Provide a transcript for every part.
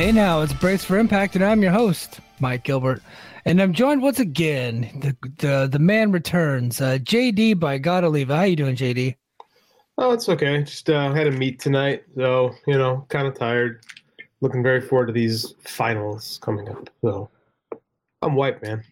Hey now, it's Brace for Impact, and I'm your host, Mike Gilbert. And I'm joined once again. The the, the man returns. Uh, JD by Gotta Leave. How you doing, JD? Oh, it's okay. Just uh, had a meet tonight, so you know, kind of tired. Looking very forward to these finals coming up. So I'm white, man.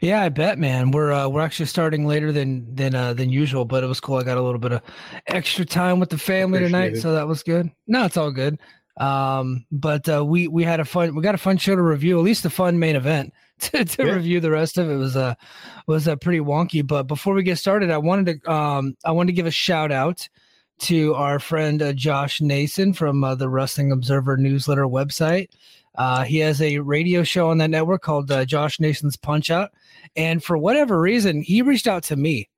Yeah, I bet, man. We're uh, we're actually starting later than than uh, than usual, but it was cool. I got a little bit of extra time with the family Appreciate tonight, it. so that was good. No, it's all good. Um, but uh, we we had a fun we got a fun show to review, at least a fun main event. To, to Yeah. review the rest of it was uh was uh, pretty wonky. But before we get started, I wanted to um I wanted to give a shout out to our friend uh, Josh Nason from uh, the Wrestling Observer newsletter website. Uh, he has a radio show on that network called uh, Josh Nason's Punch Out, and for whatever reason, he reached out to me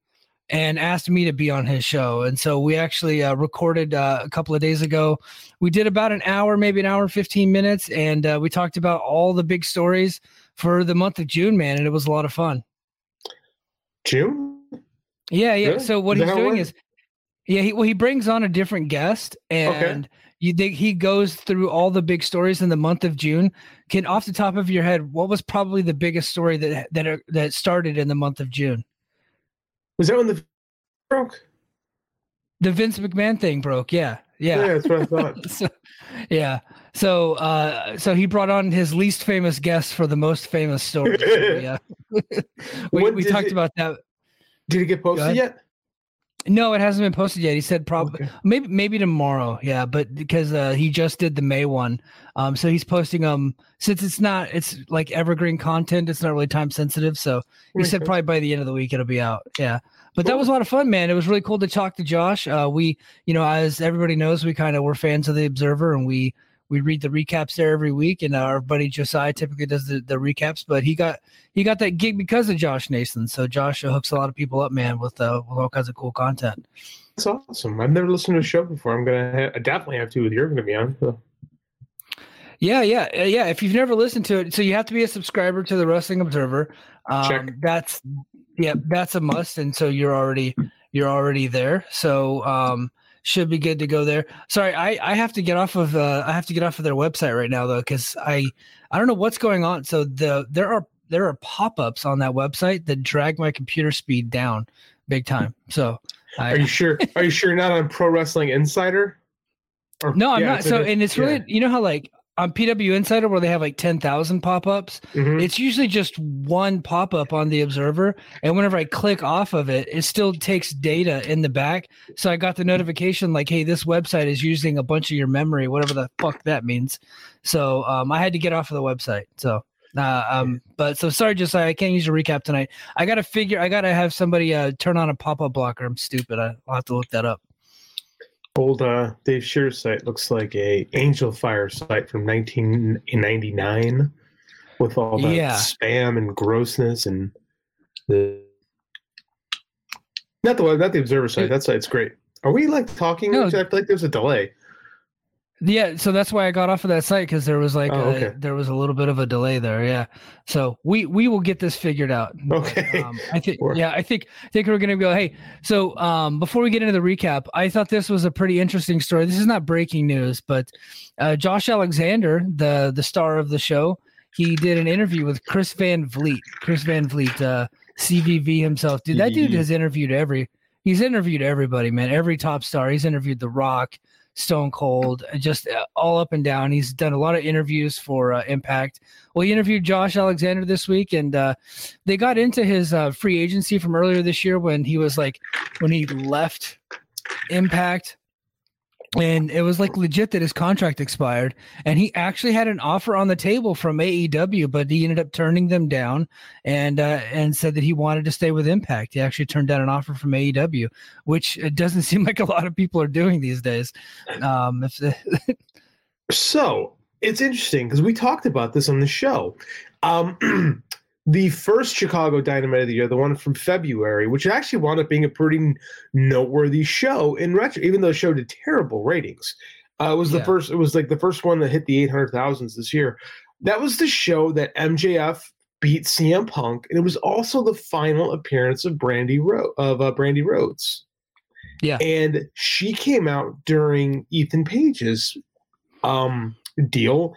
and asked me to be on his show. And so we actually uh, recorded uh, a couple of days ago. We did about an hour, maybe an hour and 15 minutes, and uh, we talked about all the big stories for the month of June, man. And it was a lot of fun. June? Yeah, yeah. Really? So what Is he's doing is, yeah, he, well, he brings on a different guest, and you think he goes through all the big stories in the month of June. Can off the top of your head, what was probably the biggest story that that that started in the month of June? Was that when the broke? The Vince McMahon thing broke. Yeah, Yeah, yeah, that's what I thought. so, yeah. So, uh, so he brought on his least famous guest for the most famous story. So, yeah, we, we talked it- about that. Did it get posted yet? No, it hasn't been posted yet. He said probably Okay. maybe maybe tomorrow. Yeah, but because uh, he just did the May one, um, so he's posting um since it's not it's like evergreen content. It's not really time sensitive. So he said probably by the end of the week it'll be out. Yeah, but that was a lot of fun, man. It was really cool to talk to Josh. Uh, we you know as everybody knows, we kind of were fans of the Observer, and we we read the recaps there every week. And our buddy Josiah typically does the, the recaps, but he got he got that gig because of Josh Nason. So Josh hooks a lot of people up, man, with uh, with all kinds of cool content. That's awesome. I've never listened to a show before. I'm gonna ha- I definitely have to with you're gonna be on. So. Yeah, yeah, uh, yeah. If you've never listened to it, so you have to be a subscriber to the Wrestling Observer. Um, Check. That's yeah, that's a must, and so you're already you're already there. So um, should be good to go there. Sorry, I I have to get off of uh, I have to get off of their website right now though because I I don't know what's going on. So the there are there are pop ups on that website that drag my computer speed down big time. So I, Are you sure? Are you sure not on Pro Wrestling Insider? Or- no, I'm yeah, not. So and it's really yeah. you know how like on PW Insider where they have like ten thousand pop ups. Mhm. it's usually just one pop up on the observer and whenever i click off of it it still takes data in the back. So i got the notification like hey this website is using a bunch of your memory whatever the fuck that means. So um, i had to get off of the website. So uh, um, but so sorry just i can't use a recap tonight. I gotta figure i gotta have somebody uh, turn on a pop-up blocker. I'm stupid. I, i'll have to look that up Old uh, Dave Scherer's site looks like a Angel Fire site from 1999 with all that Yeah. spam and grossness and the not the not the Observer site. That site's great. Are we like talking? No. I feel like there's a delay. Yeah, so that's why I got off of that site because there was like Oh, a, okay. there was a little bit of a delay there. Yeah, so we we will get this figured out. Okay. Um, I think Or- yeah, I think I think we're gonna go. Hey, so um, before we get into the recap, I thought this was a pretty interesting story. This is not breaking news, but uh, Josh Alexander, the the star of the show, he did an interview with Chris Van Vliet. Chris Van Vliet, uh, CVV himself. Dude, that dude has interviewed every. He's interviewed everybody, man. Every top star. He's interviewed The Rock, Stone Cold, uh, just uh, all up and down. He's done a lot of interviews for uh, Impact. Well, he interviewed Josh Alexander this week, and uh, they got into his uh, free agency from earlier this year when he was like when he left Impact. And it was like legit that his contract expired, and he actually had an offer on the table from AEW, but he ended up turning them down, and uh, and said that he wanted to stay with Impact. He actually turned down an offer from AEW, which it doesn't seem like a lot of people are doing these days. Um, if the, So it's interesting because we talked about this on the show. Um, the first Chicago Dynamite of the year, the one from February, which actually wound up being a pretty noteworthy show in retro, even though the show did terrible ratings. Uh, it was the first. It was like the first one that hit the eight hundred thousands this year. That was the show that MJF beat CM Punk, and it was also the final appearance of Brandi Ro- of uh, Brandi Rhodes. Yeah. and she came out during Ethan Page's um deal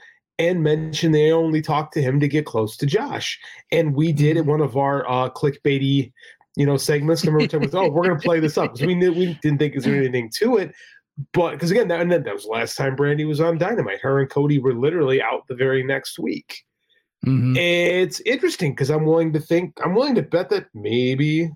and mentioned they only talked to him to get close to Josh. And we did in one of our uh, clickbaity, you know, segments. Remember, we talking oh, we're going to play this up because we knew we didn't think there was anything to it. But because again, that, and that was the last time Brandi was on Dynamite. Her and Cody were literally out the very next week. Mm-hmm. It's interesting because I'm willing to think, I'm willing to bet that maybe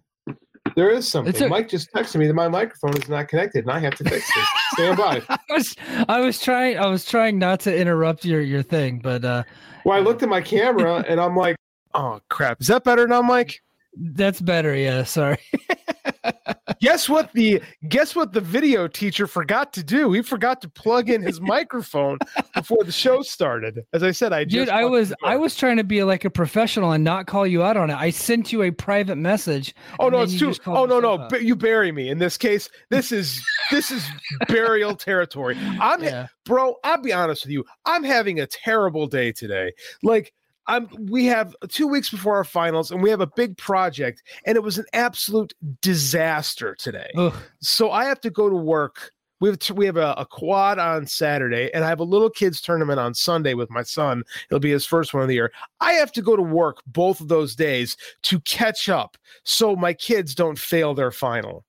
there is something. A, Mike just texted me that my microphone is not connected, and I have to fix it. Stand by. I was, I was trying, I was trying not to interrupt your your thing, but uh, well, I looked at my camera and I'm like, oh crap, is that better now, Mike? That's better. Yeah, sorry. guess what the guess what the video teacher forgot to do? He forgot to plug in his microphone before the show started. As I said, I just dude, I was I was trying to be like a professional and not call you out on it. I sent you a private message. Oh no, it's too. Oh no, no, you bury me. In this case, this is this is burial territory. I'm yeah. bro. I'll be honest with you. I'm having a terrible day today. Like I'm we have two weeks before our finals and we have a big project and it was an absolute disaster today. Ugh. So I have to go to work. We have, we have a, a, quad on Saturday and I have a little kids tournament on Sunday with my son. It'll be his first one of the year. I have to go to work both of those days to catch up so my kids don't fail their final.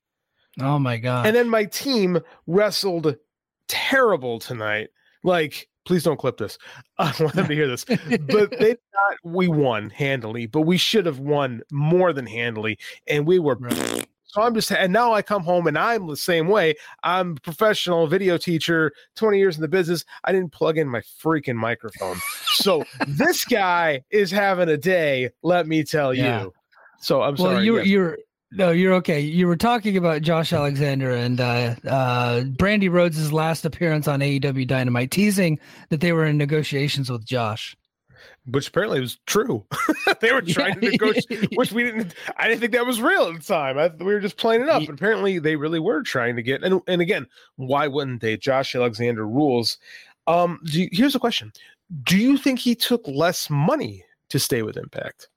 Oh my god. And then my team wrestled terrible tonight. Like please don't clip this. I want them to hear this. but they not we won handily, but we should have won more than handily, and we were. Right. So I'm just, and now I come home and I'm the same way. I'm a professional video teacher, 20 years in the business. I didn't plug in my freaking microphone. So this guy is having a day, let me tell yeah. you. So I'm sorry. well, sorry. You, yes. You're no, you're okay. You were talking about Josh Alexander and uh, uh, Brandi Rhodes' last appearance on AEW Dynamite, teasing that they were in negotiations with Josh. Which apparently was true. they were trying yeah. to negotiate, which we didn't. I didn't think that was real at the time. I, we were just playing it up. But apparently, they really were trying to get. And and again, why wouldn't they? Josh Alexander rules. Um, you, here's a question: Do you think he took less money to stay with Impact?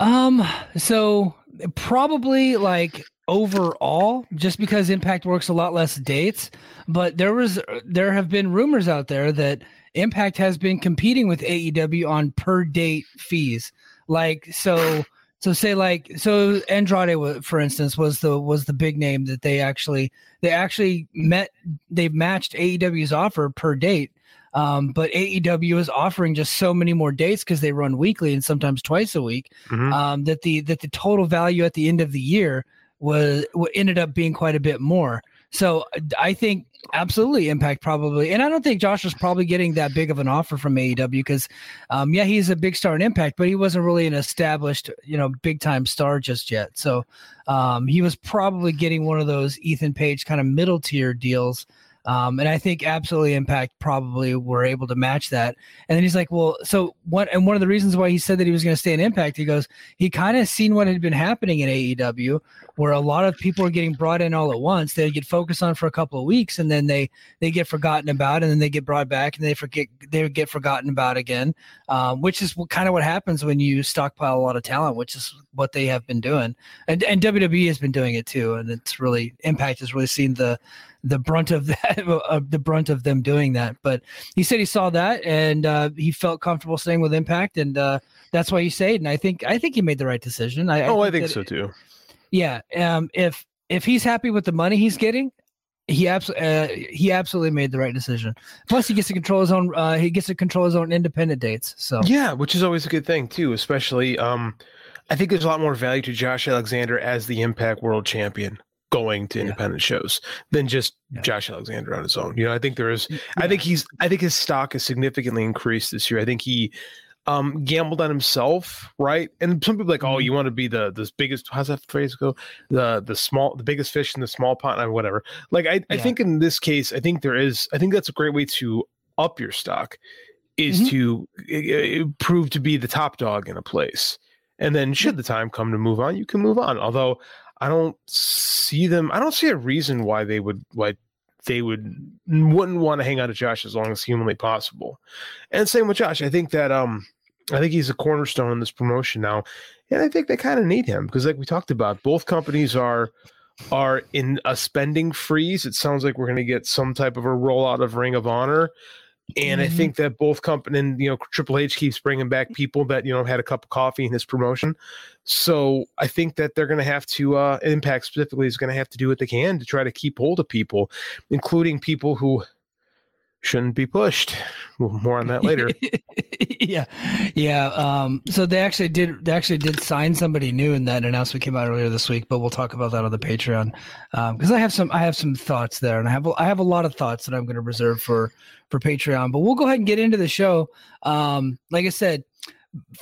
Um. So probably like overall just because impact works a lot less dates but there was there have been rumors out there that impact has been competing with aew on per date fees. Like so so say like so andrade for instance was the was the big name that they actually they actually met they matched aew's offer per date um, but AEW is offering just so many more dates because they run weekly and sometimes twice a week. Mm-hmm. Um, that the that the total value at the end of the year was ended up being quite a bit more. So I think absolutely Impact probably, and I don't think Josh was probably getting that big of an offer from AEW because, um, yeah, he's a big star in Impact, but he wasn't really an established, you know, big time star just yet. So um, he was probably getting one of those Ethan Page kind of middle tier deals um, and I think absolutely Impact probably were able to match that. And then he's like, well, so what? And one of the reasons why he said that he was going to stay in Impact, he goes, he kind of seen what had been happening in AEW, where a lot of people are getting brought in all at once. They get focused on for a couple of weeks, and then they they get forgotten about, and then they get brought back, and they forget they get forgotten about again. Um, which is kind of what happens when you stockpile a lot of talent, which is what they have been doing, and and WWE has been doing it too. And it's really Impact has really seen the the brunt of that, uh, the brunt of them doing that. But he said he saw that and uh, he felt comfortable staying with Impact, and uh, that's why he stayed. And I think I think he made the right decision. I, oh, I think, I think so too. Yeah. Um. If if he's happy with the money he's getting, he absolutely uh, he absolutely made the right decision. Plus, he gets to control his own. Uh, he gets to control his own independent dates. So yeah, which is always a good thing too. Especially, um, I think there's a lot more value to Josh Alexander as the Impact World Champion going to independent yeah. shows than just yeah. Josh Alexander on his own. You know, I think there is. Yeah. I think he's. I think his stock has significantly increased this year. I think he um gambled on himself, right? And some people like, oh, mm-hmm. you want to be the the biggest. How's that phrase go? The the small, the biggest fish in the small pond, or whatever. Like I, I think in this case, I think there is. I think that's a great way to up your stock, is mm-hmm. to uh, prove to be the top dog in a place. And then, should the time come to move on, you can move on. Although I don't see them. I don't see a reason why they would why they would wouldn't want to hang out to Josh as long as humanly possible. And same with Josh. I think that um I think he's a cornerstone in this promotion now, and I think they kind of need him because, like we talked about, both companies are are in a spending freeze. It sounds like we're going to get some type of a rollout of Ring of Honor. And mm-hmm. I think that both company and you know Triple H keeps bringing back people that you know had a cup of coffee in his promotion. So I think that they're going to have to uh, Impact specifically is going to have to do what they can to try to keep hold of people, including people who shouldn't be pushed. More on that later. yeah, yeah. Um, so they actually did. They actually did sign somebody new, and that announcement came out earlier this week. But we'll talk about that on the Patreon because um, I have some. I have some thoughts there, and I have. I have a lot of thoughts that I'm going to reserve for for Patreon. But we'll go ahead and get into the show. Um, like I said,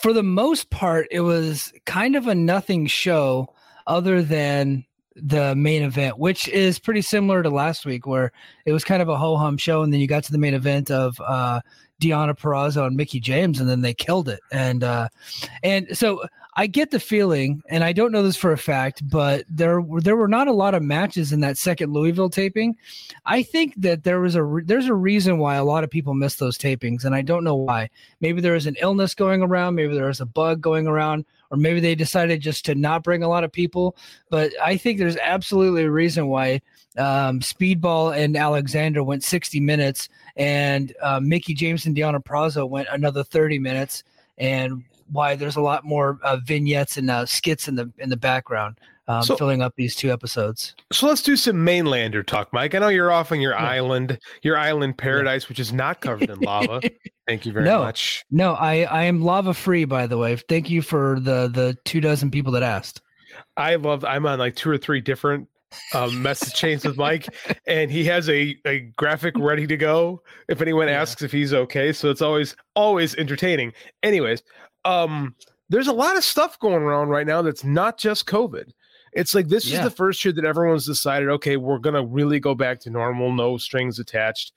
for the most part, it was kind of a nothing show, other than the main event, which is pretty similar to last week, where it was kind of a ho hum show, and then you got to the main event of uh, Deonna Purrazzo and Mickie James, and then they killed it. And uh, and so I get the feeling, and I don't know this for a fact, but there were there were not a lot of matches in that second Louisville taping. I think that there was a re- there's a reason why a lot of people missed those tapings, and I don't know why. Maybe there was an illness going around, maybe there was a bug going around or maybe they decided just to not bring a lot of people. But I think there's absolutely a reason why um, Speedball and Alexander went 60 minutes, and uh, Mickie James and Deonna Purrazzo went another 30 minutes, and why there's a lot more uh, vignettes and uh, skits in the in the background um, so, filling up these two episodes. So let's do some mainlander talk, Mike. I know you're off on your yeah. island, your island paradise, yeah. which is not covered in lava. Thank you very no, much. No, I I am lava free, by the way. Thank you for the the two dozen people that asked. I love. I'm on like two or three different um, message chains with Mike, and he has a, a graphic ready to go if anyone yeah. asks if he's okay. So it's always always entertaining. Anyways, um, there's a lot of stuff going around right now that's not just COVID. It's like this yeah. is the first year that everyone's decided, okay, we're gonna really go back to normal, no strings attached,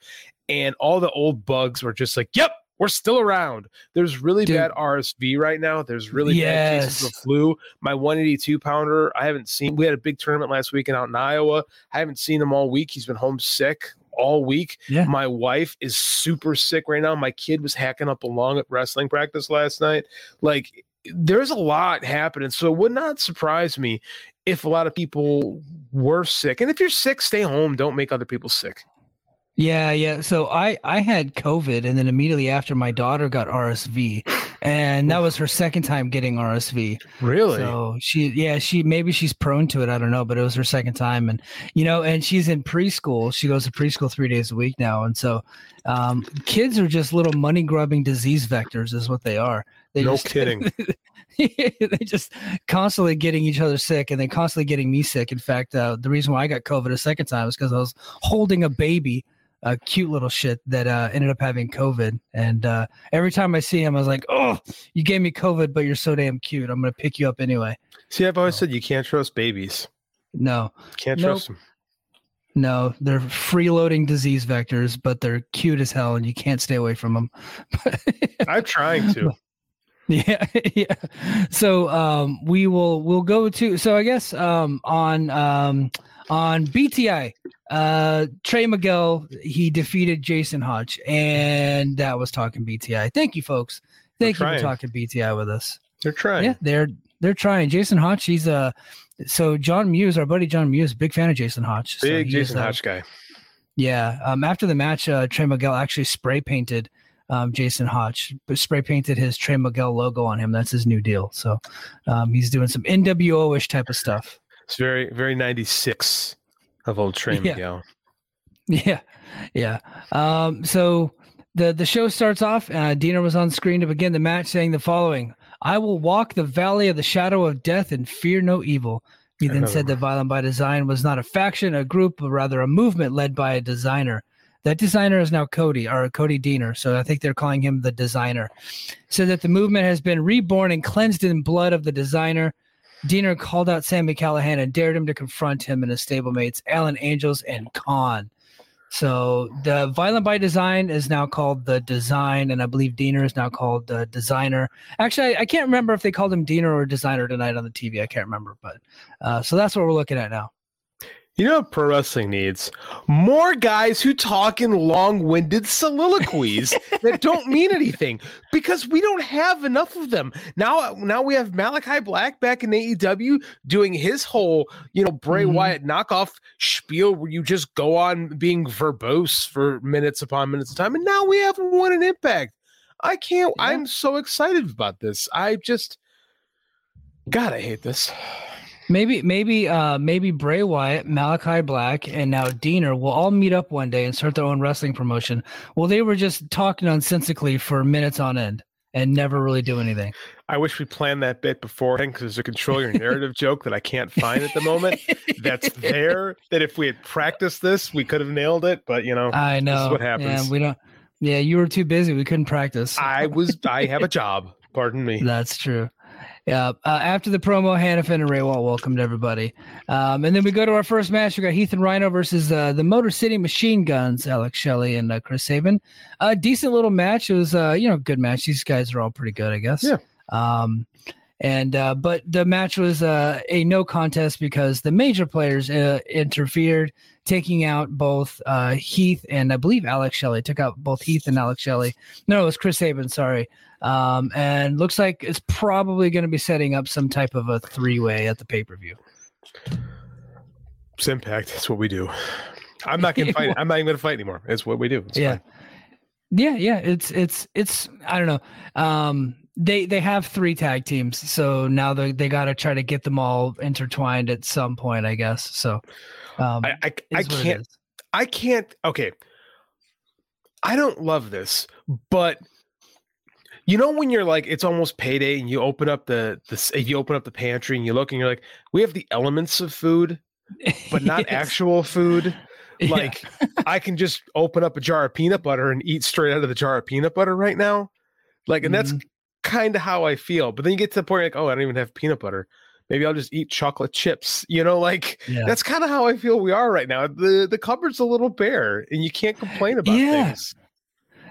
and all the old bugs were just like, yep, we're still around. There's really Dude. bad RSV right now. There's really yes. bad cases of flu. My 182 pounder, I haven't seen. We had a big tournament last weekend out in Iowa. I haven't seen him all week. He's been home sick all week. Yeah. My wife is super sick right now. My kid was hacking up along at wrestling practice last night. Like there's a lot happening. So it would not surprise me if a lot of people were sick. And if you're sick, stay home. Don't make other people sick. Yeah, yeah. So I I had COVID, and then immediately after, my daughter got RSV, and that was her second time getting RSV. Really? So she, yeah, she maybe she's prone to it. I don't know, but it was her second time, and you know, and she's in preschool. She goes to preschool three days a week now, and so um, kids are just little money grubbing disease vectors, is what they are. They no just, kidding. they just constantly getting each other sick and then constantly getting me sick. In fact, uh, the reason why I got COVID a second time is because I was holding a baby, a cute little shit that uh, ended up having COVID. And uh, every time I see him, I was like, oh, you gave me COVID, but you're so damn cute. I'm going to pick you up anyway. See, I've always said you can't trust babies. No. Can't nope. trust them. No, they're freeloading disease vectors, but they're cute as hell, and you can't stay away from them. I'm trying to. Yeah, yeah. So um, we will we'll go to so I guess um, on um, on BTI, uh, Trey Miguel he defeated Jason Hotch, and that was talking BTI. Thank you, folks. Thank you for talking BTI with us. They're trying. Yeah, they're they're trying. Jason Hotch, he's a uh, so John Muse, our buddy John Muse, big fan of Jason Hotch. Big so Jason uh, Hotch guy. Yeah. Um, after the match, uh, Trey Miguel actually spray painted um, Jason Hotch, spray painted his Trey Miguel logo on him. That's his new deal. So um, he's doing some NWO ish type of stuff. It's very, very 96 of old Trey yeah. Miguel. Yeah. Yeah. Um, so the, the show starts off. Uh, Deonna was on screen to begin the match saying the following I will walk the valley of the shadow of death and fear no evil. He then said that Violent by Design was not a faction, a group, but rather a movement led by a designer. That designer is now Cody or Cody Deaner. So I think they're calling him the designer. Said that the movement has been reborn and cleansed in blood of the designer. Deaner called out Sami Callihan and dared him to confront him and his stablemates, Alan Angels and Kon. So the Violent by Design is now called the Design, and I believe Deaner is now called the Designer. Actually, I, I can't remember if they called him Deaner or Designer tonight on the TV. I can't remember, but uh, so that's what we're looking at now. You know what pro wrestling needs? More guys who talk in long-winded soliloquies that don't mean anything because we don't have enough of them. Now now we have Malachi Black back in AEW doing his whole, you know, Bray mm-hmm. Wyatt knockoff spiel where you just go on being verbose for minutes upon minutes of time. And now we have one an impact. I can't yeah. I'm so excited about this. I just God, I hate this. Maybe, maybe, uh, maybe Bray Wyatt, Malachi Black, and now Deaner will all meet up one day and start their own wrestling promotion. Well, they were just talking nonsensically for minutes on end and never really do anything. I wish we planned that bit beforehand because there's a control your narrative joke that I can't find at the moment. That's there. That if we had practiced this, we could have nailed it. But you know, I know what happens. Yeah, we don't. Yeah, you were too busy. We couldn't practice. I was. I have a job. Pardon me. That's true. Yeah. Uh, after the promo, Hannifan and Rehwoldt welcomed everybody. Um, and then we go to our first match. We got Heath and Rhino versus uh, the Motor City Machine Guns, Alex Shelley and uh, Chris Sabin. A decent little match. It was, uh, you know, good match. These guys are all pretty good, I guess. Yeah. Um, and uh, but the match was uh, a no contest because the major players uh, interfered, taking out both uh, Heath and I believe Alex Shelley. Took out both Heath and Alex Shelley. No, it was Chris Sabin. Sorry. Um, and looks like it's probably going to be setting up some type of a three way at the pay per view. It's impact. That's what we do. I'm not going to fight. I'm not even going to fight anymore. It's what we do. It's yeah. Fine. Yeah, yeah, it's it's it's I don't know. Um they they have three tag teams, so now they they got to try to get them all intertwined at some point, I guess. So um I I, I can't I can't okay. I don't love this, but you know when you're like it's almost payday and you open up the the you open up the pantry and you look and you're like we have the elements of food but not yes. actual food like yeah. i can just open up a jar of peanut butter and eat straight out of the jar of peanut butter right now like and mm-hmm. that's kind of how i feel but then you get to the point like oh i don't even have peanut butter maybe i'll just eat chocolate chips you know like yeah. that's kind of how i feel we are right now the the cupboard's a little bare and you can't complain about yeah. things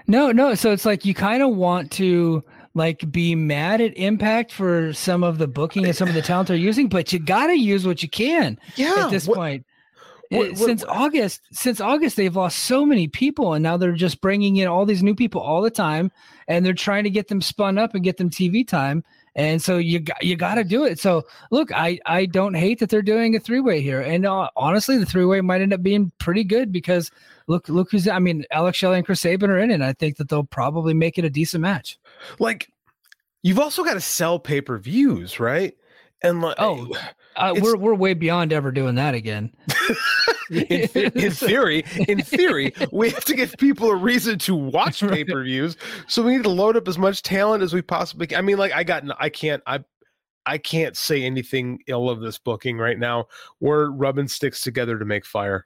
no, no. So it's like you kind of want to like be mad at Impact for some of the booking and some of the talent they're using, but you got to use what you can. Yeah. At this what, point. What, what, since August, since August, they've lost so many people, and now they're just bringing in all these new people all the time, and they're trying to get them spun up and get them TV time. And so you got you got to do it. So look, I I don't hate that they're doing a three way here, and uh, honestly, the three way might end up being pretty good because look look who's I mean Alex Shelley and Chris Sabin are in it. I think that they'll probably make it a decent match. Like you've also got to sell pay per views, right? And like oh, uh, we're we're way beyond ever doing that again. in, in, theory, in theory, we have to give people a reason to watch pay per views. So we need to load up as much talent as we possibly can. I mean, like I got, I can't, I, I can't say anything ill of this booking right now. We're rubbing sticks together to make fire.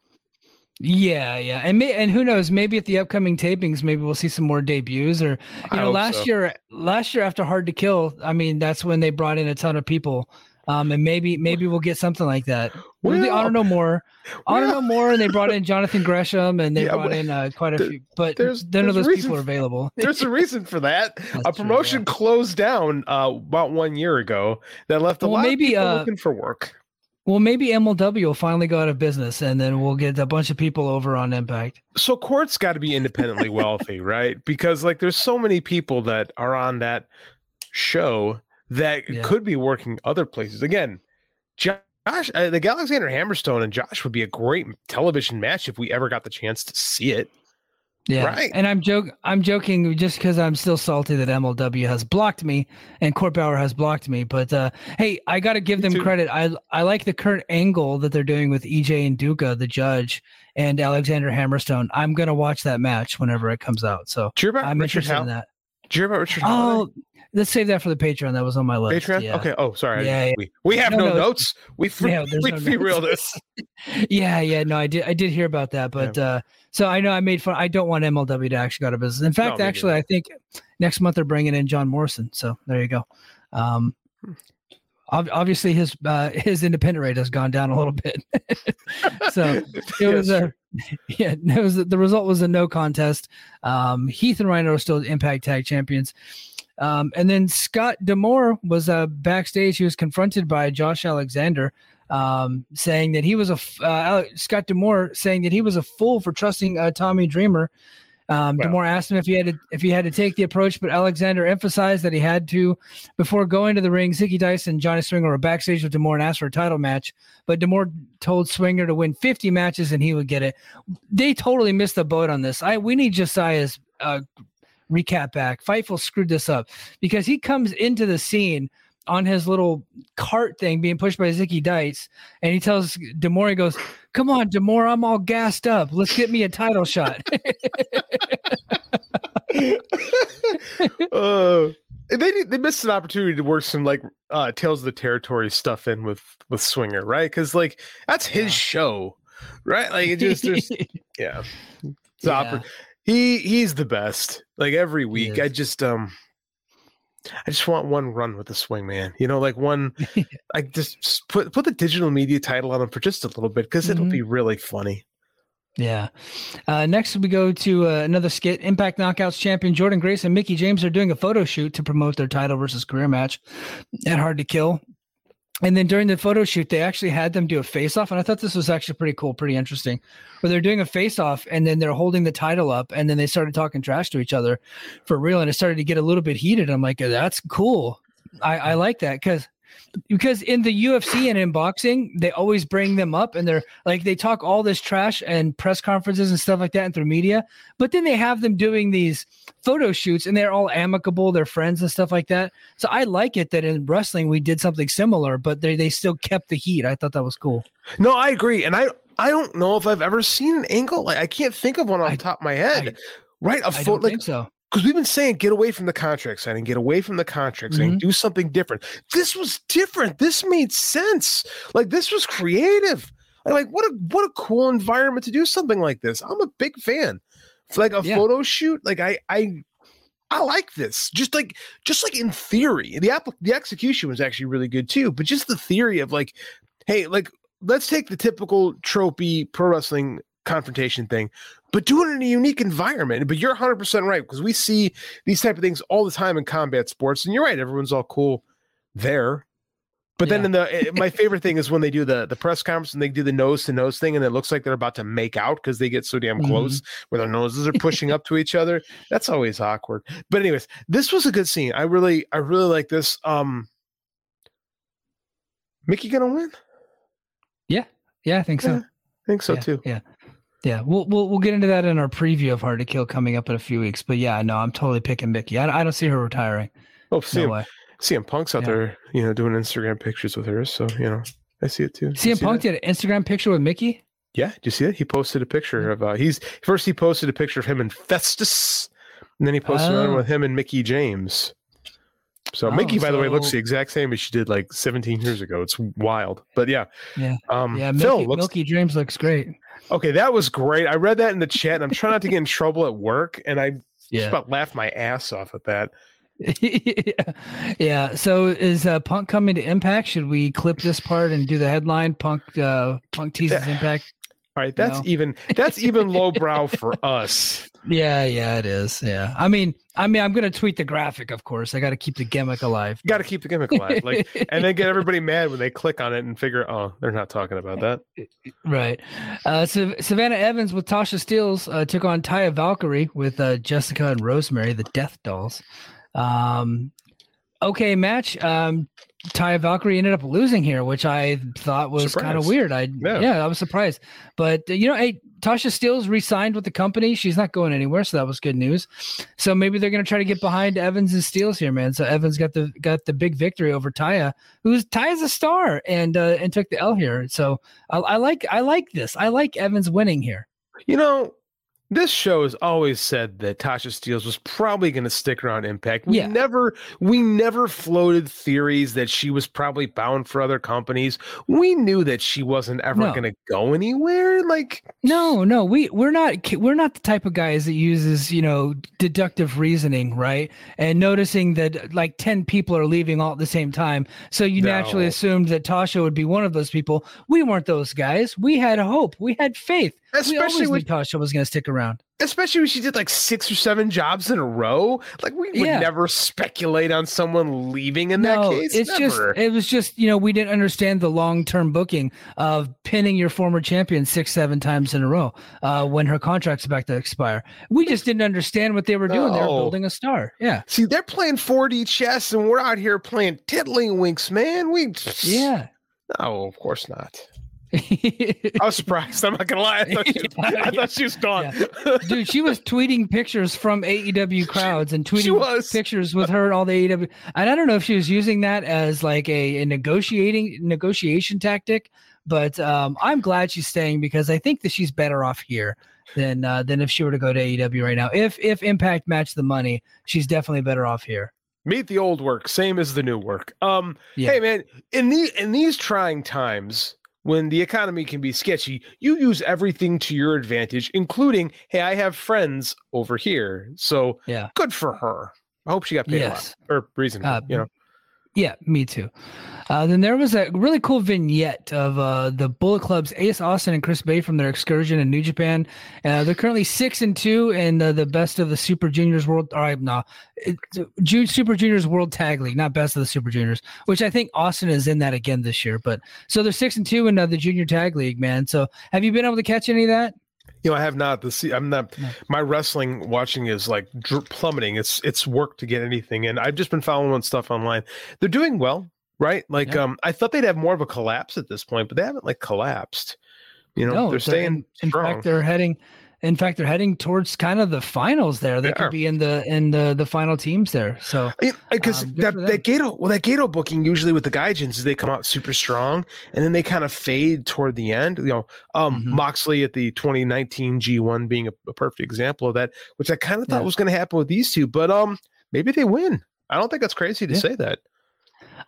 Yeah, yeah, and may, and who knows? Maybe at the upcoming tapings, maybe we'll see some more debuts. Or you know, last so. year, last year after Hard to Kill, I mean, that's when they brought in a ton of people. Um, and maybe maybe we'll get something like that. Well, the Honor No More, Honor No More, and they brought in Jonathan Gresham, and they yeah, brought in uh, quite a few. But there's, none of those people are available. there's a reason for that. a promotion true, yeah. closed down uh, about one year ago that left a well, lot maybe, of people uh, looking for work. Well, maybe MLW will finally go out of business, and then we'll get a bunch of people over on Impact. So Court's got to be independently wealthy, right? Because like, there's so many people that are on that show that yeah. could be working other places. Again, Josh, uh, the Alexander Hammerstone and Josh would be a great television match if we ever got the chance to see it. Yeah. Right. And I'm joking. I'm joking just because I'm still salty that MLW has blocked me and Court Bauer has blocked me. But uh, hey, I got to give them credit. I I like the current angle that they're doing with EJ Nduka, the judge, and Alexander Hammerstone. I'm gonna watch that match whenever it comes out. So I'm Richard interested in that. Do you about Richard? Oh, let's save that for the Patreon. That was on my list. Patreon. Yeah. Okay. Oh, sorry. Yeah, yeah. We, we have no, no notes. We free, we no this. yeah, yeah. No, I did. I did hear about that, but yeah. uh, so I know I made fun. I don't want MLW to actually go out of business. In fact, no, actually, I think next month they're bringing in John Morrison. So there you go. Um, hmm. Obviously, his uh, his independent rate has gone down a little bit. so it was a yeah. It was the result was a no contest. Um, Heath and Rhino are still Impact Tag Champions. Um, and then Scott D'Amore was uh, backstage. He was confronted by Josh Alexander. um, saying that he was a uh, Scott D'Amore saying that he was a fool for trusting uh, Tommy Dreamer. Um, well, D'Amore asked him if he had to if he had to take the approach, but Alexander emphasized that he had to before going to the ring. Zicky Dice and Johnny Swinger were backstage with D'Amore and asked for a title match, but D'Amore told Swinger to win 50 matches and he would get it. They totally missed the boat on this. I we need Josiah's uh, recap back. Fightful screwed this up because he comes into the scene on his little cart thing being pushed by Zicky Dice, and he tells D'Amore, he goes, Come on, D'Amore, I'm all gassed up. Let's get me a title shot. uh, they they missed an opportunity to work some like uh Tales of the Territory stuff in with with Swinger, right? Because like that's his yeah. show, right? Like it just there's yeah. It's yeah. Oppor- he he's the best. Like every week, I just um I just want one run with the swing man. You know, like one. I just put put the digital media title on him for just a little bit because it'll mm-hmm. be really funny. Yeah. Uh, next, we go to uh, another skit. Impact Knockouts champion Jordynne Grace and Mickie James are doing a photo shoot to promote their title versus career match at Hard to Kill and then during the photo shoot, they actually had them do a face off. And I thought this was actually pretty cool, pretty interesting, where they're doing a face off and then they're holding the title up and then they started talking trash to each other for real. And it started to get a little bit heated. I'm like, that's cool. I, I like that because because in the UFC and in boxing, they always bring them up and they're like they talk all this trash and press conferences and stuff like that and through media, but then they have them doing these photo shoots and they're all amicable, they're friends and stuff like that. So I like it that in wrestling we did something similar, but they they still kept the heat. I thought that was cool. No, I agree. And I I don't know if I've ever seen an angle like I can't think of one off I, the top of my head. I, right? A photo like so because we've been saying get away from the contract signing, get away from the contract signing, mm-hmm. do something different. This was different. This made sense. Like this was creative. Like what a what a cool environment to do something like this. I'm a big fan. It's Like a yeah. photo shoot, like I I I like this. Just like just like in theory, the app the execution was actually really good too. But just the theory of like, hey, like let's take the typical tropey pro wrestling confrontation thing but do it in a unique environment. But you're 100% right because we see these type of things all the time in combat sports. And you're right, everyone's all cool there. But yeah. then in the eh, my favorite thing is when they do the the press conference and they do the nose to nose thing and it looks like they're about to make out because they get so damn close mm-hmm. where their noses are pushing up to each other. That's always awkward. But anyways, this was a good scene. I really I really like this. Um Mickie gonna win? Yeah. Yeah, I think so. Yeah, I think so yeah, too. Yeah. Yeah, we'll we'll we'll get into that in our preview of Hard to Kill coming up in a few weeks. But yeah, no, I'm totally picking Mickie. I, I don't see her retiring. Oh, CM, no CM Punk's out yeah. there, you know, doing Instagram pictures with her. So you know, I see it too. CM Punk that? did an Instagram picture with Mickie. Yeah, do you see it? He posted a picture of uh he's first he posted a picture of him and Festus, and then he posted oh. one with him and Mickie James. So oh, Mickie, by so... the way, looks the exact same as she did like 17 years ago. It's wild, but yeah, yeah, um, yeah. Milky, Phil looks... Milky James looks great. Okay, that was great. I read that in the chat, and I'm trying not to get in trouble at work, and I yeah. just about laughed my ass off at that. yeah. yeah. So is uh, Punk coming to Impact? Should we clip this part and do the headline? Punk uh, Punk teases Impact. All right, that's no. even that's even lowbrow for us. Yeah, yeah, it is. Yeah, I mean, I mean, I'm gonna tweet the graphic, of course. I got to keep the gimmick alive. Got to keep the gimmick alive, like, and then get everybody mad when they click on it and figure, oh, they're not talking about that. Right. Uh, so Savannah Evans with Tasha Steelz uh, took on Taya Valkyrie with uh, Jessicka and Rosemary, the Death Dolls. Um, okay, match. Um, Taya Valkyrie ended up losing here, which I thought was kind of weird. I yeah. yeah. I was surprised. But uh, you know, hey, Tasha Steelz re-signed with the company. She's not going anywhere, so that was good news. So maybe they're going to try to get behind Evans and Steelz here, man. So Evans got the got the big victory over Taya, who's Taya's a star, and uh, and took the L here. So I, I like I like this. I like Evans winning here. You know, this show has always said that Tasha Steelz was probably going to stick around Impact. We yeah. never, we never floated theories that she was probably bound for other companies. We knew that she wasn't ever no. going to go anywhere. Like, no, no, we we're not we're not the type of guys that uses you know deductive reasoning, right? And noticing that like ten people are leaving all at the same time, so you no. naturally assumed that Tasha would be one of those people. We weren't those guys. We had hope. We had faith. Especially we when Tasha was going to stick around. Especially when she did like six or seven jobs in a row. Like we would Yeah. never speculate on someone leaving in no, that case. it's just it was just you know we didn't understand the long term booking of pinning your former champion six seven times in a row uh, when her contract's about to expire. We just didn't understand what they were doing. They were building a star. Yeah, See, they're playing 4D chess and we're out here playing tiddlywinks, man. We yeah. No, of course not. I was surprised. I'm not gonna lie. I thought she was, I thought she was gone. Dude, she was tweeting pictures from AEW crowds and tweeting pictures with her and all the AEW. And I don't know if she was using that as like a, a negotiating negotiation tactic, but um, I'm glad she's staying because I think that she's better off here than uh, than if she were to go to AEW right now. If if Impact matched the money, she's definitely better off here. Meet the old work, same as the new work. Um, Yeah. hey man, in the in these trying times when the economy can be sketchy, you use everything to your advantage, including, hey, I have friends over here. So Yeah. good for her. I hope she got paid Yes. a lot. Or reasonable, Uh, you know. Yeah, me too. Uh, then there was a really cool vignette of uh, the Bullet Club's Ace Austin and Chris Bey from their excursion in New Japan. Uh, they're currently six and two in the best of the Super Juniors World. All right, no, uh, Super Juniors World Tag League, not best of the Super Juniors, which I think Austin is in that again this year. But so they're six and two in the Junior Tag League, man. So have you been able to catch any of that? You know, I have not. The see, I'm not. No. My wrestling watching is like dr- plummeting. It's it's work to get anything, and I've just been following stuff online. They're doing well, right? Like, Yeah. um, I thought they'd have more of a collapse at this point, but they haven't like collapsed. You know, no, they're staying in, in fact, they're heading. In fact, they're heading towards kind of the finals there. They They are. could be in the in the the final teams there. So because Um, that that Gedo well that Gedo booking usually with the Gaijins is they come out super strong and then they kind of fade toward the end. You know, um Mhm. Moxley at the 2019 G1 being a, a perfect example of that, which I kind of thought Yeah. was going to happen with these two, but um maybe they win. I don't think that's crazy to Yeah. say that.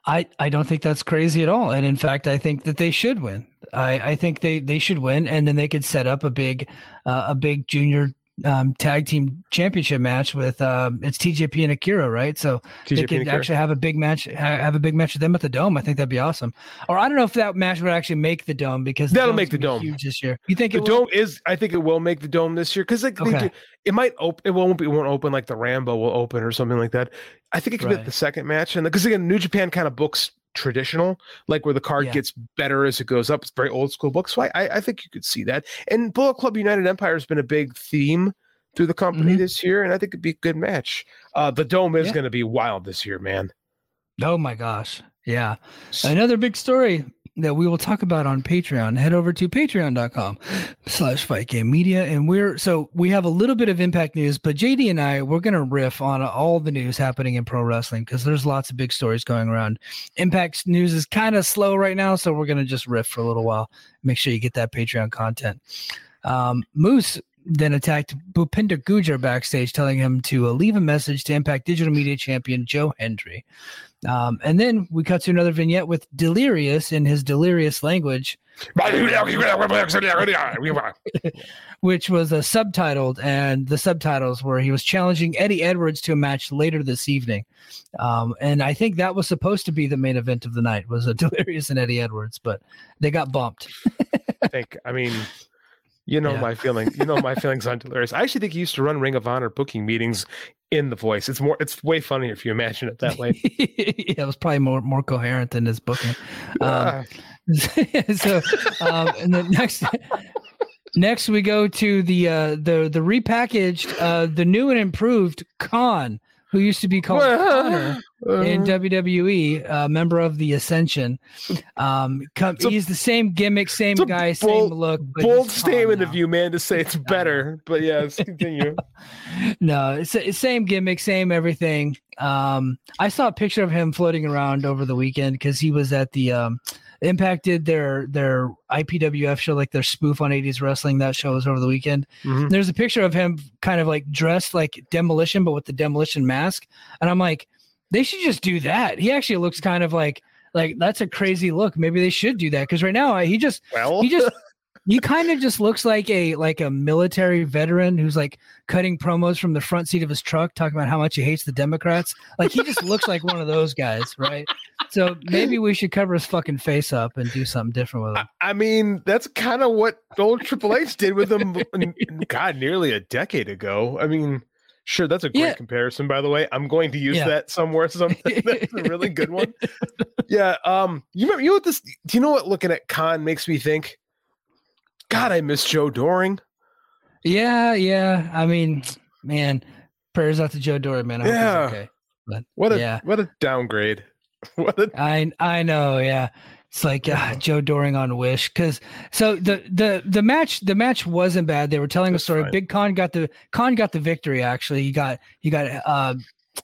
I, I don't think that's crazy at all. And in fact, I think that they should win. I, I think they, they should win, and then they could set up a big uh, a big junior um, tag team championship match with um, it's TJP and Akira, right? So they TJP could actually have a big match, have a big match with them at the dome. I think that'd be awesome. Or I don't know if that match would actually make the dome because That'll make the dome. huge this year. You think the dome is I think it will make the dome this year because like Okay. do, it might open it won't be it won't open like the Rambo will open or something like that. I think it could be the second match and because again New Japan kind of books traditional like where the card Yeah. gets better as it goes up. It's very old school book, so I I, think you could see that. And Bullet Club United Empire has been a big theme through the company Mhm. this year, and I think it'd be a good match. Uh, the dome is Yeah. going to be wild this year, man. Oh my gosh. Yeah. Another big story that we will talk about on Patreon. Head over to patreon.com slash fight game media. And we're so we have a little bit of impact news, but JD and I, we're gonna riff on all the news happening in pro wrestling because there's lots of big stories going around. Impact news is kind of slow right now, so we're gonna just riff for a little while. Make sure you get that Patreon content. Um, Moose then attacked Bhupinder Gujjar backstage, telling him to uh, leave a message to Impact Digital Media Champion Joe Hendry. Um, and then we cut to another vignette with Delirious in his delirious language, which was uh, subtitled, and the subtitles were he was challenging Eddie Edwards to a match later this evening. Um, and I think that was supposed to be the main event of the night was a Delirious and Eddie Edwards, but they got bumped. I think. I mean, you know Yeah. my feeling. You know my feelings on Delirious. I actually think he used to run Ring of Honor booking meetings in the voice. It's more. It's way funnier if you imagine it that way. yeah, it was probably more more coherent than his booking. Um, so um, and then next next we go to the uh the the repackaged uh the new and improved Kon who used to be called Konnor in WWE, uh, member of the Ascension. Um, come, a- he's the same gimmick, same guy, bold- same look. but bold statement of you, man, to say it's better. But yes, continue. No, it's, it's same gimmick, same everything. Um, I saw a picture of him floating around over the weekend because he was at the um, Impact did their their IPWF show, like their spoof on 80s wrestling. That show was over the weekend. Mhm. There's a picture of him kind of like dressed like demolition, but with the demolition mask. And I'm like, they should just do that. He actually looks kind of like like that's a crazy look. Maybe they should do that because right now he just Well, he just he kind of just looks like a like a military veteran who's like cutting promos from the front seat of his truck, talking about how much he hates the Democrats. Like he just looks like one of those guys, right? So maybe we should cover his fucking face up and do something different with him. I mean, that's kind of what old Triple H did with him. God, nearly a decade ago. I mean, sure, that's a great Yeah. comparison. By the way, I'm going to use Yeah. that somewhere. Something that's a really good one. Yeah. Um. You remember? You know what this? Do you know what looking at Kon makes me think? God, I miss Joe Doering. Yeah, yeah. I mean, man, prayers out to Joe Doering, man. I hope he's Yeah. okay. But What a yeah, what a downgrade. What a I I know, yeah. It's like uh, Joe Doering on Wish because so the the the match the match wasn't bad. They were telling a story. Big Kon got the Kon got the victory. Actually, he got he got uh,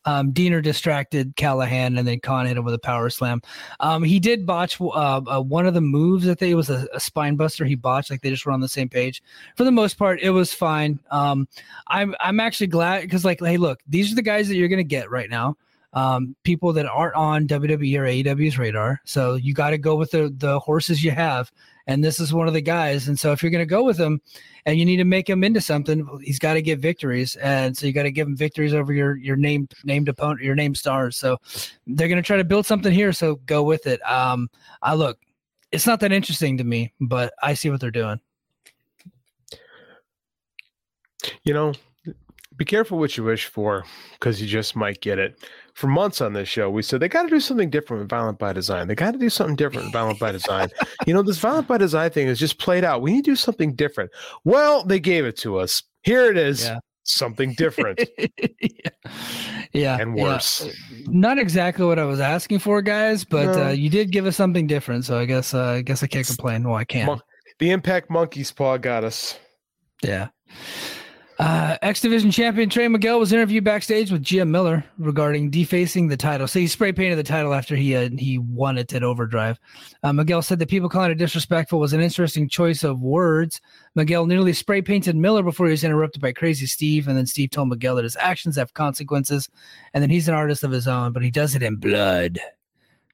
um, Deaner distracted Callihan, and then Kon hit him with a power slam. Um, he did botch uh, uh, one of the moves. I think it was a, a spine buster. He botched. Like they just were on the same page. For the most part, it was fine. Um, I'm I'm actually glad because like hey, look, these are the guys that you're gonna get right now um, people that aren't on WWE or AEW's radar. So you got to go with the the horses you have, and this is one of the guys. And so if you're going to go with him, and you need to make him into something, he's got to get victories, and so you got to give him victories over your your named named opponent, your named stars. So they're going to try to build something here. So go with it. Um, I look, it's not that interesting to me, but I see what they're doing. you know, be careful what you wish for because you just might get it. For months on this show, we said they got to do something different with Violent by Design. They got to do something different with Violent by Design. You know, this Violent by Design thing is just played out. We need to do something different. Well, they gave it to us. Here it is. Yeah. Something different yeah. yeah, and yeah. worse. Not exactly what I was asking for, guys, but No. uh, you did give us something different. So I guess uh, I guess I can't complain. Well, I can. Mon- The Impact Monkey's Paw got us. Yeah. Uh, X Division champion Trey Miguel was interviewed backstage with Gia Miller regarding defacing the title. So he spray painted the title after he uh, he won it at Overdrive. Uh, Miguel said that people calling it disrespectful was an interesting choice of words. Miguel nearly spray painted Miller before he was interrupted by Crazy Steve, and then Steve told Miguel that his actions have consequences, and then he's an artist of his own, but he does it in blood.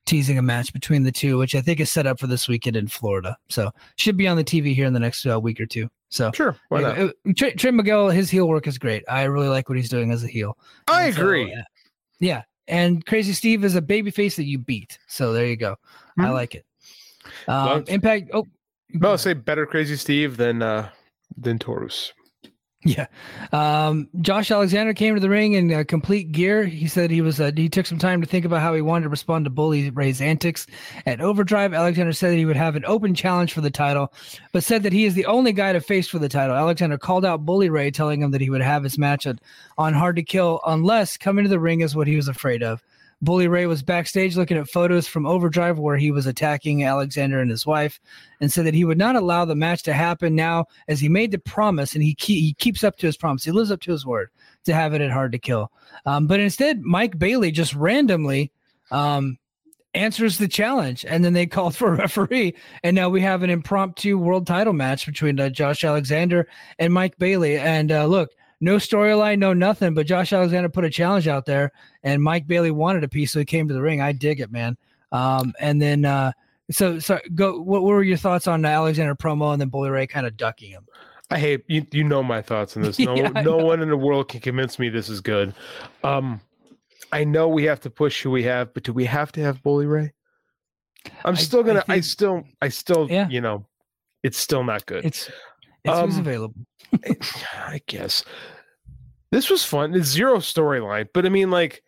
Teasing a match between the two, which I think is set up for this weekend in Florida. So should be on the TV here in the next uh, week or two. So Sure. Why not? yeah, uh, Trey, Trey Miguel, his heel work is great. I really like what he's doing as a heel. I And so, agree. yeah. yeah. And Crazy Steve is a baby face that you beat. So there you go. I Mhm. like it. Um, Impact. Oh, No, I'll say better Crazy Steve than uh than Taurus. Yeah. Um, Josh Alexander came to the ring in uh, complete gear. He said he was uh, he took some time to think about how he wanted to respond to Bully Ray's antics. At Overdrive, Alexander said that he would have an open challenge for the title, but said that he is the only guy to face for the title. Alexander called out Bully Ray, telling him that he would have his match at, on Hard to Kill unless coming to the ring is what he was afraid of. Bully Ray was backstage looking at photos from Overdrive where he was attacking Alexander and his wife and said that he would not allow the match to happen now as he made the promise and he, ke- he keeps up to his promise. He lives up to his word to have it at Hard to Kill. Um, but instead, Mike Bailey just randomly um, answers the challenge and then they called for a referee. And now we have an impromptu world title match between uh, Josh Alexander and Mike Bailey. And uh, look, no storyline, no nothing, but Josh Alexander put a challenge out there and Mike Bailey wanted a piece, so he came to the ring. I dig it, man. Um, and then, uh, so, so go. What, what were your thoughts on the Alexander promo and then Bully Ray kind of ducking him? I hate you. You know my thoughts on this. No, Yeah, no one in the world can convince me this is good. Um, I know we have to push who we have, but do we have to have Bully Ray? I'm I- still I gonna. I, think- still. I still. Yeah. You know, it's still not good. It's it's Um, available. I guess this was fun. It's zero storyline, but I mean, like,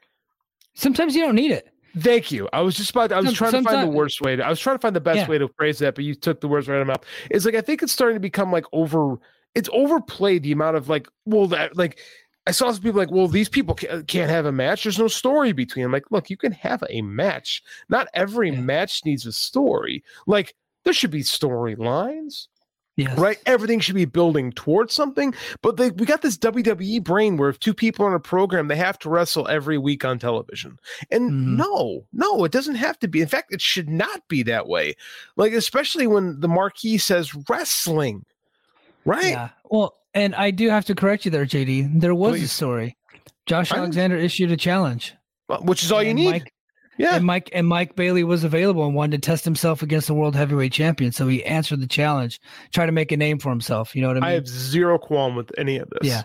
Sometimes you don't need it. thank you. I was just about. I was Some- trying to find the worst way. To, I was trying to find the best Yeah. way to phrase that, but you took the words right out of my mouth. It's like I think it's starting to become like over. It's overplayed the amount of like. Well, that like. I saw some people like, well, these people can't have a match. There's no story between them. Like, look, you can have a match. Not every Yeah. match needs a story. Like, there should be storylines Yes. right? Everything should be building towards something. But they, we got this WWE brain where if two people on a program, they have to wrestle every week on television. And Mhm. no, no, it doesn't have to be. In fact, it should not be that way. Like, especially when the marquee says wrestling, right? Yeah. Well, and I do have to correct you there, JD. There was a story. Josh Alexander issued a challenge. Which is all you need. Mike, Yeah. And Mike and Mike Bailey was available and wanted to test himself against the world heavyweight champion. So he answered the challenge, try to make a name for himself. You know what I mean? I have zero qualm with any of this. Yeah.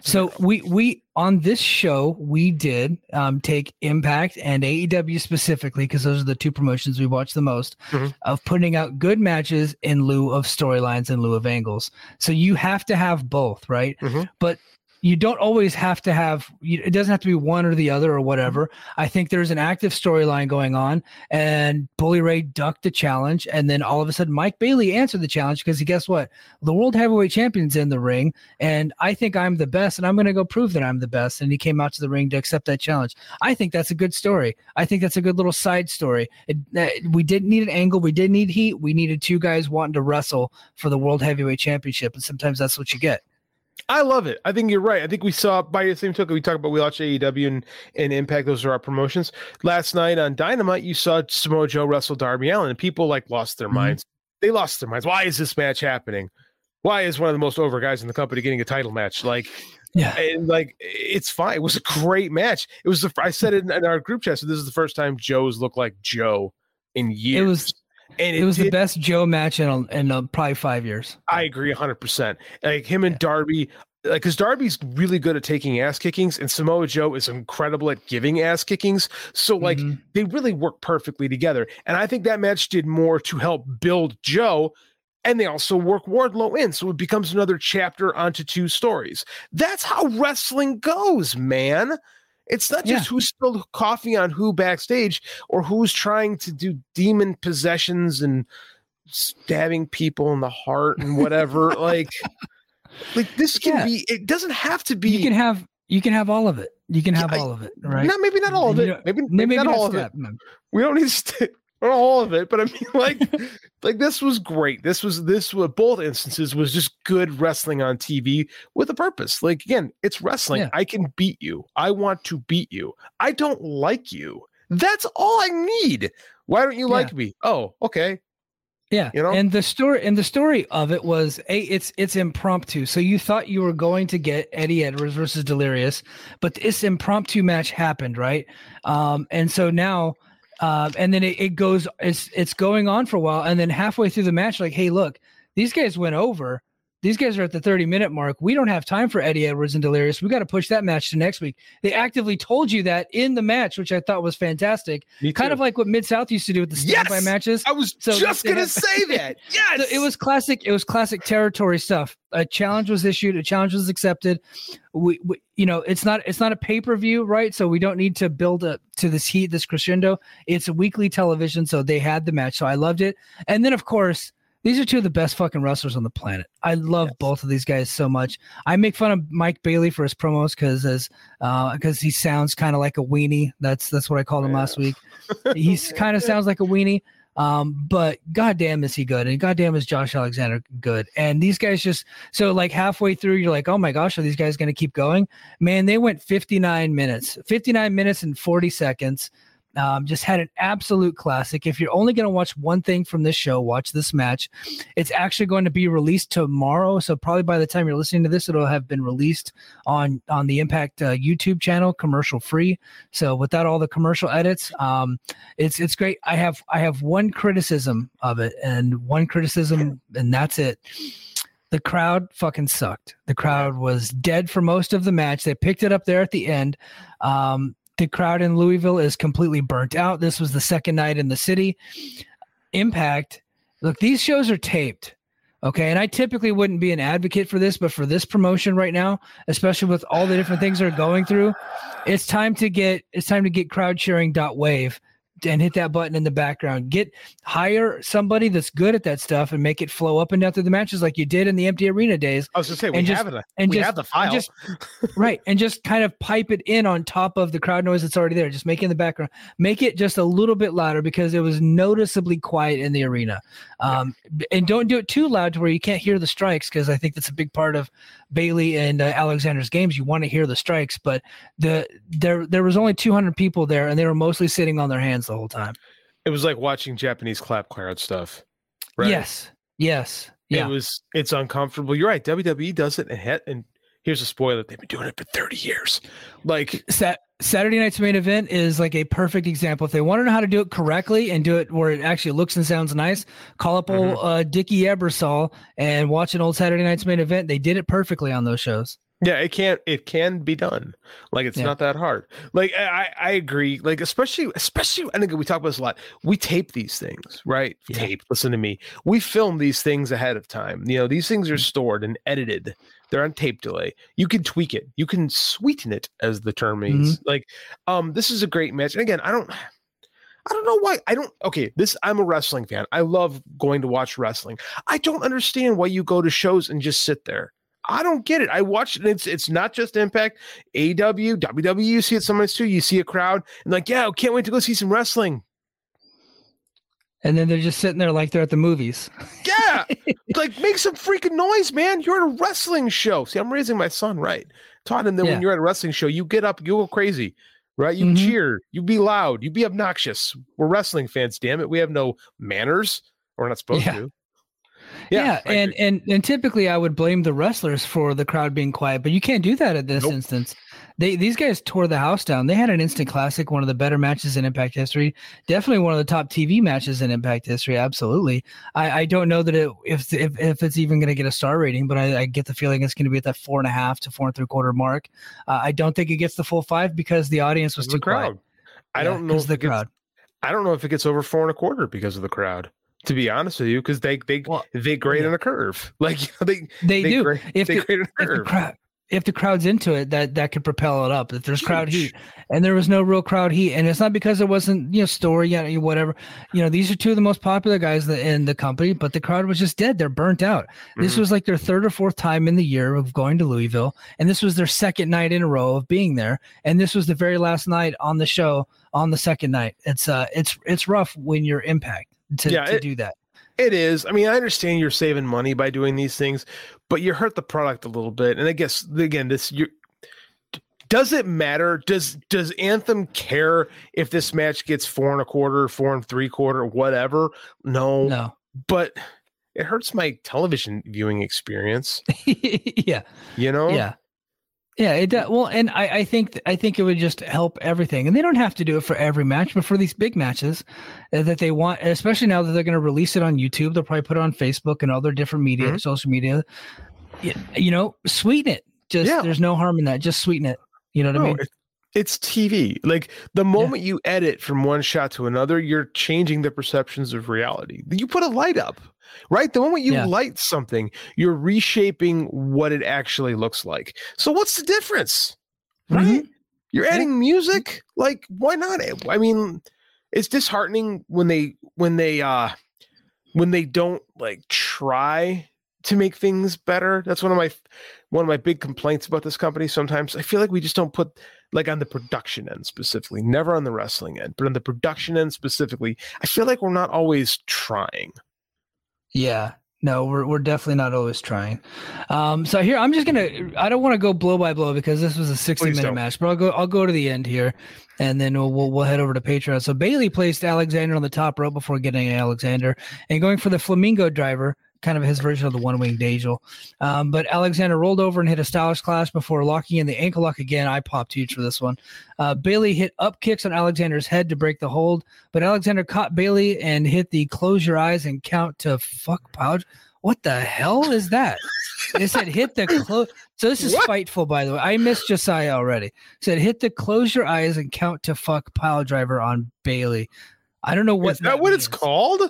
So we we on this show we did um, take Impact and AEW specifically because those are the two promotions we watch the most Mhm. of putting out good matches in lieu of storylines in lieu of angles. So you have to have both, right? Mhm. But you don't always have to have it doesn't have to be one or the other or whatever. I think there's an active storyline going on and bully ray ducked the challenge and then all of a sudden mike bailey answered the challenge because he guess what? The world heavyweight champion's in the ring and i think i'm the best and i'm going to go prove that i'm the best and he came out to the ring to accept that challenge. I think that's a good story. I think that's a good little side story. It, we didn't need an angle we didn't need heat we needed two guys wanting to wrestle for the world heavyweight championship and sometimes that's what you get I love it. I think you're right. I think we saw by the same token we talked about we watched AEW and, and Impact. Those are our promotions. Last night on Dynamite, you saw Samoa Joe wrestle Darby Allin, and people like lost their Mhm. minds. They lost their minds. Why is this match happening? Why is one of the most over guys in the company getting a title match? Like, yeah and like it's fine. It was a great match. It was the I said it in, in our group chat. So this is the first time Joe's looked like Joe in years. it was and it was the best Joe match in a, in a, probably five years. I agree 100%. Like him and Darby, like, because Darby's really good at taking ass kickings, and Samoa Joe is incredible at giving ass kickings. So, like, Mhm. they really work perfectly together. And I think that match did more to help build Joe. And they also work Wardlow in. So it becomes another chapter onto two stories. That's how wrestling goes, man. It's not just who's spilled coffee on who backstage or who's trying to do demon possessions and stabbing people in the heart and whatever. like, like this can Yeah. be. It doesn't have to be. you can have you can have all of it. You can have Yeah, all of it, right? Not maybe not all of it. know, maybe maybe, not all of it. no. We don't need to all of it, but I mean, like, like this was great. This was this was both instances was just good wrestling on TV with a purpose. Like again, it's wrestling. Yeah. I can beat you. I want to beat you. I don't like you. That's all I need. Why don't you Yeah. like me? Oh, okay. Yeah, You know? and the story and the story of it was a it's it's impromptu. So you thought you were going to get Eddie Edwards versus Delirious, but this impromptu match happened, right? Um, and so now, uh, and then it, it goes it's it's going on for a while, and then halfway through the match, like, hey, look, these guys went over. These guys are at the 30 minute mark. We don't have time for Eddie Edwards and Delirious. We got to push that match to next week. They actively told you that in the match, which I thought was fantastic. Kind of like what Mid South used to do with the standby Yes! matches. I was So just gonna have- say that. Yes, So it was classic. It was classic territory stuff. A challenge was issued. A challenge was accepted. We, we you know, it's not it's not a pay per view, right? So we don't need to build up to this heat, this crescendo. It's a weekly television, so they had the match. So I loved it. And then of course, these are two of the best fucking wrestlers on the planet. I love both of these guys so much. I make fun of Mike Bailey for his promos because as because he sounds kind of like a weenie. That's that's what I called him Yeah. last week. he kind of sounds like a weenie. Um, but goddamn is he good, and goddamn is Josh Alexander good. And these guys just so like halfway through, you're like, oh my gosh, are these guys going to keep going? Man, they went 59 minutes, 59 minutes and 40 seconds. Um, just had an absolute classic. If you're only going to watch one thing from this show, watch this match. It's actually going to be released tomorrow, so probably by the time you're listening to this, it'll have been released on on the Impact uh, YouTube channel, commercial free. So without all the commercial edits, um, it's it's great. I have I have one criticism of it, and one criticism, and that's it. The crowd fucking sucked. The crowd was dead for most of the match. They picked it up there at the end. Um, the crowd in Louisville is completely burnt out. This was the second night in the city. Impact. Look, these shows are taped. Okay. And I typically wouldn't be an advocate for this, but for this promotion right now, especially with all the different things they're going through, it's time to get it's time to get crowd sharing dot wave and hit that button in the background. Get hire somebody that's good at that stuff and make it flow up and down through the matches like you did in the empty arena days. I was gonna say we just- have it. and we just- have the file. just- right and just kind of pipe it in on top of the crowd noise that's already there just make it in the background make it just a little bit louder because it was noticeably quiet in the arena um, and don't do it too loud to where you can't hear the strikes because i think that's a big part of bailey and uh, alexander's games you want to hear the strikes but the there there was only 200 people there and they were mostly sitting on their hands the whole time it was like watching Japanese clap crowd stuff. Right? yes yes yeah It was it's uncomfortable. You're right. WWE does it and he- and here's a spoiler. They've been doing it for 30 years. Like Sa- Saturday night's main event is like a perfect example. If they want to know how to do it correctly and do it where it actually looks and sounds nice, call up old Mm-hmm. uh, Dickie Ebersol and watch an old Saturday night's main event. They did it perfectly on those shows. Yeah, it can't. it can be done. Like it's Yeah. not that hard. Like I I agree. Like especially especially I think we talk about this a lot. We tape these things, right? Yeah. Tape. Listen to me. We film these things ahead of time. You know, these things Mm-hmm. are stored and edited. They're on tape delay. You can tweak it. You can sweeten it, as the term means. Mm-hmm. Like, um, this is a great match. And again, I don't. I don't know why. I don't. Okay, this. I'm a wrestling fan. I love going to watch wrestling. I don't understand why you go to shows and just sit there. I don't get it. I watch it. It's it's not just Impact, AW, WWE. You see it sometimes too. You see a crowd and like, yeah, can't wait to go see some wrestling. And then they're just sitting there like they're at the movies. Yeah, like make some freaking noise, man. You're at a wrestling show. See, I'm raising my son right. Taught him that Yeah. when you're at a wrestling show, you get up, you go crazy, right? You Mhm. cheer, you be loud, you be obnoxious. We're wrestling fans, damn it. We have no manners. We're not supposed Yeah. to. Yeah, I and, and and typically I would blame the wrestlers for the crowd being quiet, but you can't do that in this Nope. instance. They these guys tore the house down. They had an instant classic, one of the better matches in Impact history. Definitely one of the top TV matches in Impact history. Absolutely. I, I don't know that it if if, if it's even going to get a star rating, but I, I get the feeling it's going to be at that four and a half to four and three quarter mark. Uh, I don't think it gets the full five because the audience was Because too the crowd. quiet. I Yeah, don't know if the gets- crowd. I don't know if it gets over four and a quarter because of the crowd. To be honest with you, because they they Well, they grade yeah. on a curve. Like you know, they They, they do. grade, If they the- grade on a if the crowd if the crowd's into it that that could propel it up if there's crowd heat and there was no real crowd heat and it's not because it wasn't you know story yet or whatever you know these are two of the most popular guys in the company but the crowd was just dead they're burnt out this Mhm. was like their third or fourth time in the year of going to louisville and this was their second night in a row of being there and this was the very last night on the show on the second night it's uh it's it's rough when you're impact to, Yeah, to it- do that It is. I mean, I understand you're saving money by doing these things, but you hurt the product a little bit. And I guess again, this you does it matter? Does does Anthem care if this match gets four and a quarter, four and three quarter, whatever? No, no but it hurts my television viewing experience. yeah You know? Yeah. Yeah, it does. Well, and I, I think I think it would just help everything, and they don't have to do it for every match, but for these big matches uh, that they want, especially now that they're going to release it on YouTube, they'll probably put it on Facebook and other different media, Mhm. social media. Y- You know, sweeten it. Just Yeah. there's no harm in that. Just sweeten it. You know what I mean? it- it's TV. Like the moment you edit from one shot to another, you're changing the perceptions of reality. You put a light up, right? The moment you Yeah. light something, you're reshaping what it actually looks like. So what's the difference? Right? You're adding music. Like, why not? I mean, it's disheartening when they when they uh when they don't like try to make things better. That's one of my one of my big complaints about this company. Sometimes I feel like we just don't put like on the production end specifically, never on the wrestling end, but on the production end specifically. I feel like we're not always trying. Yeah. No, we're we're definitely not always trying. Um, so here I'm just gonna I don't want to go blow by blow because this was a 60 Please minute don't. match, but I'll go I'll go to the end here, and then we'll we'll, we'll head over to Patreon. So Bailey placed Alexander on the top rope before getting Alexander and going for the flamingo driver, kind of his version of the one winged angel. Um, but Alexander rolled over and hit a Styles Clash before locking in the ankle lock again. I popped huge for this one. Uh, Bailey hit up kicks on Alexander's head to break the hold, but Alexander caught Bailey and hit the close your eyes and count to fuck pouch. What the hell is that? It said hit the close. So this is What? fightful, by the way. I missed Josiah already. It said hit the close your eyes and count to fuck pile driver on Bailey. I don't know what Is that what it's called?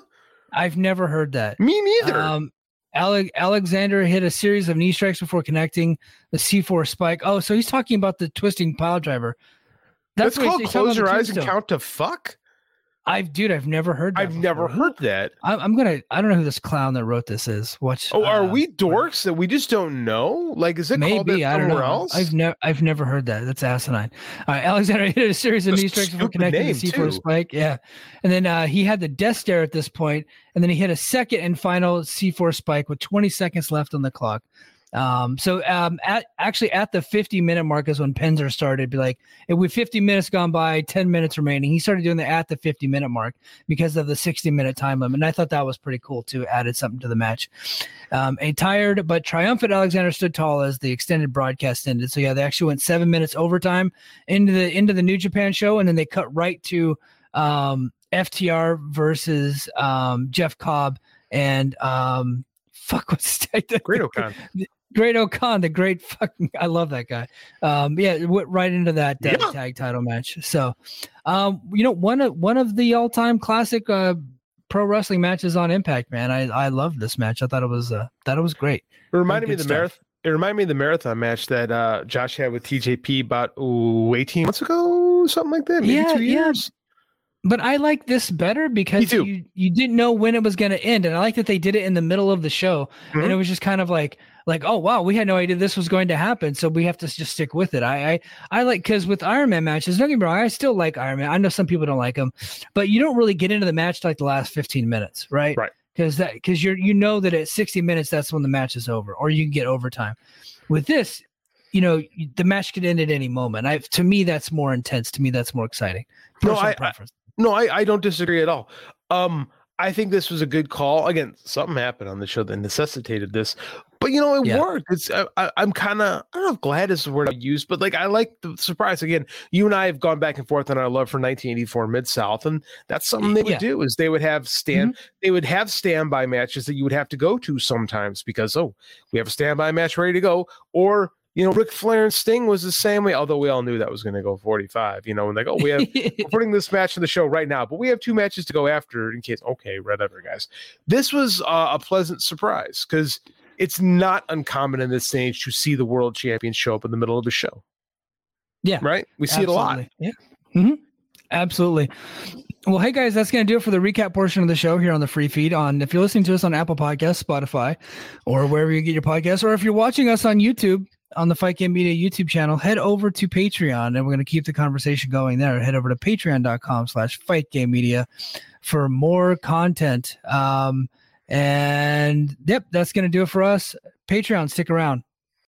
I've never heard that. Me neither. Um, Ale- Alexander hit a series of knee strikes before connecting the C4 spike. Oh, so he's talking about the twisting pile driver. That's what he's- called close your eyes and count to fuck. I've dude, I've never heard. That I've never heard that. I'm, I'm gonna. I don't know who this clown that wrote this is. Watch. Oh, are uh, we dorks that we just don't know? Like, is it Maybe I don't know. else? I've never I've never heard that. That's asinine. All right, Alexander hit a series of knee strikes before connecting the C4 too. spike. Yeah, and then uh, he had the death stare at this point, and then he hit a second and final C4 spike with 20 seconds left on the clock. Um, so um, at actually at the 50 minute mark is when Penzer started. Be like, with 50 minutes gone by, 10 minutes remaining, he started doing the at the 50 minute mark because of the 60 minute time limit. And I thought that was pretty cool too. Added something to the match. Um, a tired but triumphant Alexander stood tall as the extended broadcast ended. So yeah, they actually went seven minutes overtime into the into the New Japan show, and then they cut right to um, FTR versus um, Jeff Cobb and um, fuck what's Great-O-Khan. Great-O-Khan, the great fucking, I love that guy. Um, yeah, went right into that uh, yeah. tag title match. So, um, you know, one of one of the all time classic uh, pro wrestling matches on Impact, man. I I love this match. I thought it was uh, thought it was great. It reminded me of the marathon. It reminded me of the marathon match that uh, Josh had with TJP about ooh, 18 months ago, something like that. Maybe yeah, two years. Yeah but I like this better because you you didn't know when it was going to end, and I like that they did it in the middle of the show, mm-hmm. and it was just kind of like like oh wow we had no idea this was going to happen, so we have to just stick with it. I I, I like because with Iron Man matches, don't get me wrong, I still like Iron Man. I know some people don't like him, but you don't really get into the match like the last fifteen minutes, right? Right. Because that because you're you know that at sixty minutes that's when the match is over, or you can get overtime. With this, you know the match could end at any moment. I to me that's more intense. To me that's more exciting. Personal no, I, preference. No, I, I don't disagree at all. Um, I think this was a good call. Again, something happened on the show that necessitated this, but you know, it yeah. worked. It's I, am kind of I don't know if glad is the word I use, but like I like the surprise. Again, you and I have gone back and forth on our love for 1984 Mid South, and that's something they would yeah. do is they would have stand mm-hmm. they would have standby matches that you would have to go to sometimes because oh we have a standby match ready to go, or you know, Ric Flair and Sting was the same way, although we all knew that was going to go 45, you know, and like, oh, we have, we're putting this match in the show right now, but we have two matches to go after in case, okay, whatever, guys. This was uh, a pleasant surprise because it's not uncommon in this stage to see the world champion show up in the middle of the show. Yeah. Right? We see Absolutely. it a lot. Yeah. Mm-hmm. Absolutely. Well, hey guys, that's going to do it for the recap portion of the show here on the free feed. On if you're listening to us on Apple Podcasts, Spotify, or wherever you get your podcasts, or if you're watching us on YouTube, on the Fight Game Media YouTube channel, head over to Patreon and we're going to keep the conversation going there. Head over to patreon.com slash Fight Game Media for more content. Um, and yep, that's going to do it for us. Patreon, stick around.